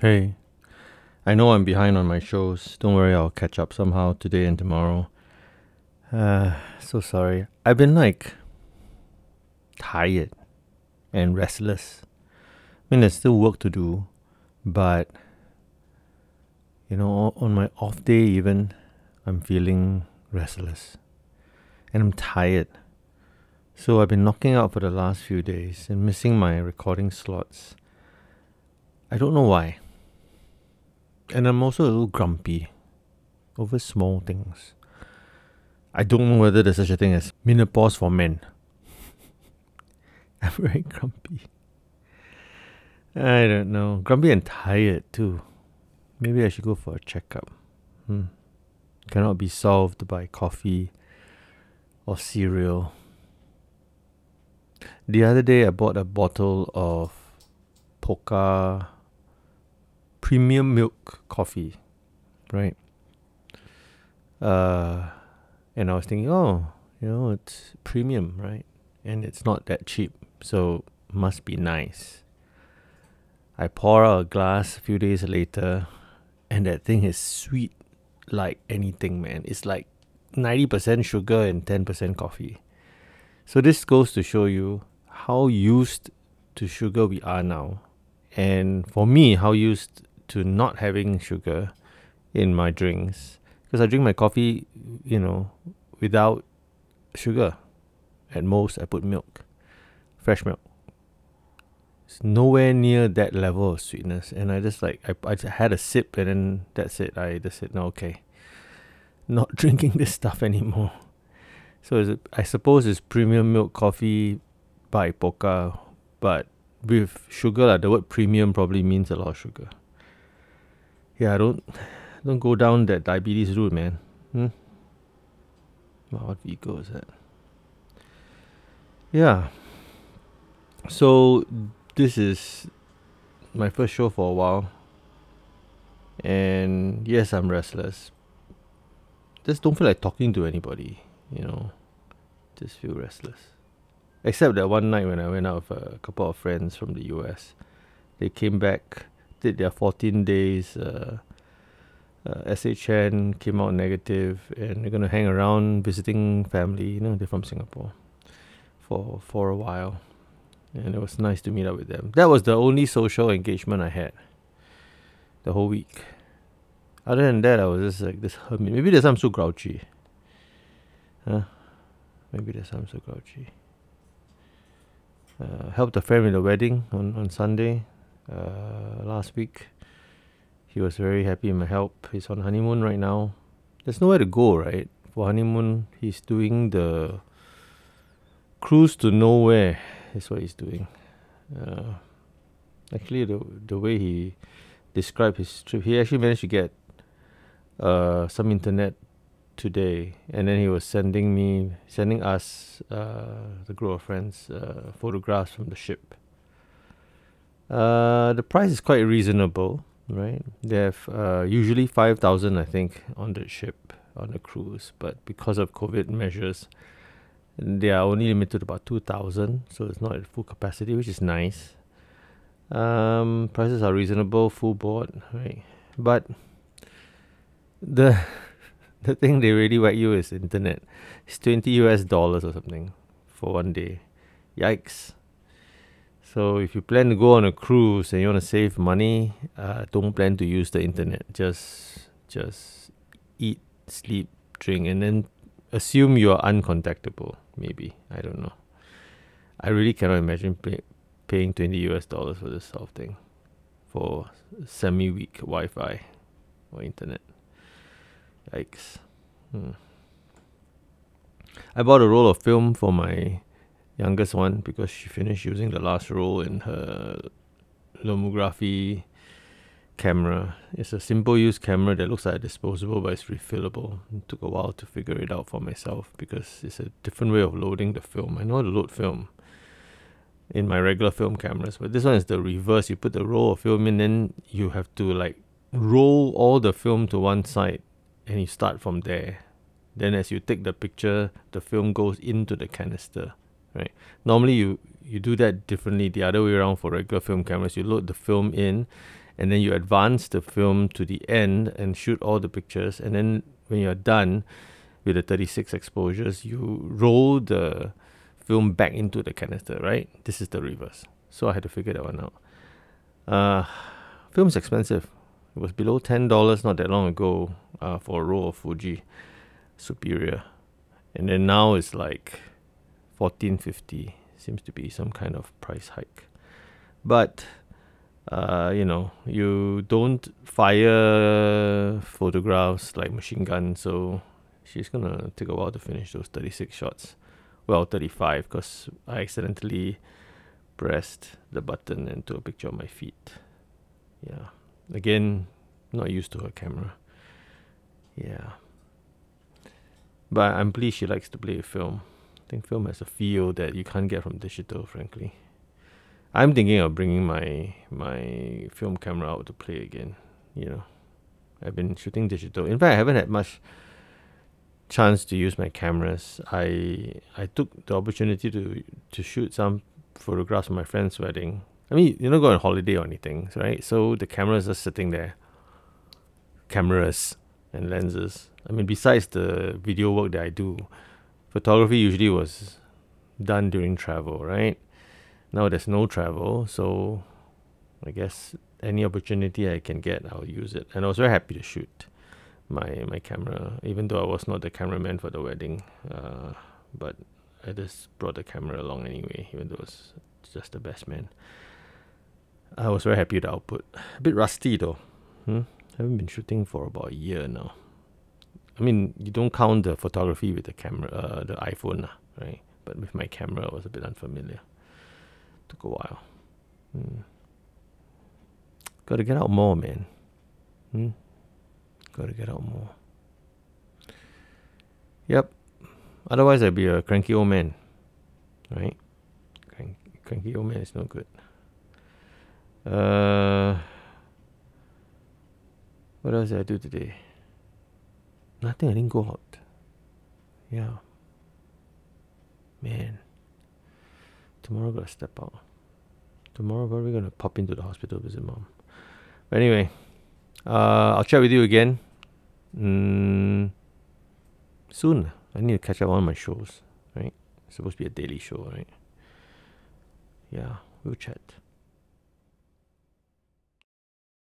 Hey, I know I'm behind on my shows. Don't worry, I'll catch up somehow today and tomorrow. Uh, so sorry. I've been like tired and restless. I mean, there's still work to do, but you know, on my off day, even I'm feeling restless and I'm tired. So I've been knocking out for the last few days and missing my recording slots. I don't know why. And I'm also a little grumpy over small things. I don't know whether there's such a thing as menopause for men. I'm very grumpy. I don't know. Grumpy and tired too. Maybe I should go for a checkup. Hmm. Cannot be solved by coffee or cereal. The other day I bought a bottle of Pokka premium milk coffee, right? Uh, and I was thinking, oh, you know, it's premium, right? And it's not that cheap, so must be nice. I pour out a glass a few days later, and that thing is sweet like anything, man. It's like 90% sugar and 10% coffee. So this goes to show you how used to sugar we are now. And for me, how used to not having sugar in my drinks. Because I drink my coffee, you know, without sugar. At most, I put milk, fresh milk. It's nowhere near that level of sweetness. And I just like, I, I had a sip and then that's it. I just said, no, okay not drinking this stuff anymore. So I suppose it's premium milk coffee by Pokka, but with sugar, like, the word premium probably means a lot of sugar. Yeah, don't don't go down that diabetes route, man. Hmm? What vehicle is that? Yeah. So this is my first show for a while. And yes, I'm restless, just don't feel like talking to anybody, you know. Just feel restless. Except that one night when I went out with a couple of friends from the US. They came back, did their 14 days uh, uh, SHN, came out negative, and they're to hang around visiting family. You know, they're from Singapore for, for a while. And it was nice to meet up with them. That was the only social engagement I had the whole week. Other than that, I was just like this hermit. Maybe that's I'm so grouchy. Huh? Maybe that's I'm so grouchy. Uh, helped a friend with the wedding on, on Sunday uh, last week. He was very happy with my help. He's on honeymoon right now. There's nowhere to go, right? For honeymoon, he's doing the cruise to nowhere. Is what he's doing. Uh, actually, the the way he described his trip, he actually managed to get uh, some internet today, and then he was sending me, sending us, uh, the group of friends, uh, photographs from the ship. Uh, the price is quite reasonable, right? They have uh, usually five thousand, I think, on the ship on the cruise, but because of COVID measures, they are only limited to about two thousand, so it's not at full capacity, which is nice. Um, prices are reasonable, full board, right? But the the thing they really whack you is internet. It's twenty US dollars or something for one day. Yikes. So if you plan to go on a cruise and you want to save money, uh, don't plan to use the internet. Just just eat, sleep, drink, and then assume you are uncontactable. Maybe I don't know. I really cannot imagine pay, paying twenty US dollars for this sort of thing, for semi-weak Wi-Fi or internet. Yikes. Hmm. I bought a roll of film for my youngest one because she finished using the last roll in her Lomography camera. It's a simple use camera that looks like a disposable but it's refillable. It took a while to figure it out for myself because it's a different way of loading the film. I know how to load film in my regular film cameras, but this one is the reverse. You put the roll of film in, then you have to like roll all the film to one side and you start from there. Then, as you take the picture, the film goes into the canister, right? Normally you you do that differently the other way around for regular film cameras. You load the film in and then you advance the film to the end and shoot all the pictures and then when you're done with the 36 exposures, you roll the film back into the canister, right? This is the reverse. So I had to figure that one out. Uh, film's expensive. It was below ten dollars not that long ago uh, for a roll of Fuji Superia, and then now it's like fourteen fifty. Seems to be some kind of price hike, but uh, you know you don't fire photographs like machine gun, so she's gonna take a while to finish those thirty six shots. Well, thirty five because I accidentally pressed the button and took a picture of my feet. Yeah. Again, not used to her camera. Yeah. But I'm pleased she likes to play film. Think film has a feel that you can't get from digital, frankly. I'm thinking of bringing my my film camera out to play again. You know, I've been shooting digital. In fact, I haven't had much chance to use my cameras. I I took the opportunity to to shoot some photographs of my friend's wedding. I mean, you're not going on holiday or anything, right? So the cameras are sitting there. Cameras and lenses. I mean, besides the video work that I do, photography usually was done during travel, right? Now there's no travel, so I guess any opportunity I can get, I'll use it. And I was very happy to shoot my my camera, even though I was not the cameraman for the wedding. Uh, but I just brought the camera along anyway, even though it's just the best man. I was very happy with the output. A bit rusty though. Hmm? Haven't been shooting for about a year now. I mean, you don't count the photography with the camera, uh, the iPhone, right? But with my camera, I was a bit unfamiliar. Took a while. Hmm. Got to get out more, man. Hmm? Got to get out more. Yep. Otherwise, I'd be a cranky old man, right? Crank, cranky old man is no good. Uh, what else did I do today? Nothing. I didn't go out. Yeah. Man. Tomorrow gotta step out. Tomorrow probably gonna pop into the hospital visit mom. But anyway, uh, I'll chat with you again. Mm, soon. I need to catch up on my shows, right? It's supposed to be a daily show, right? Yeah, we'll chat.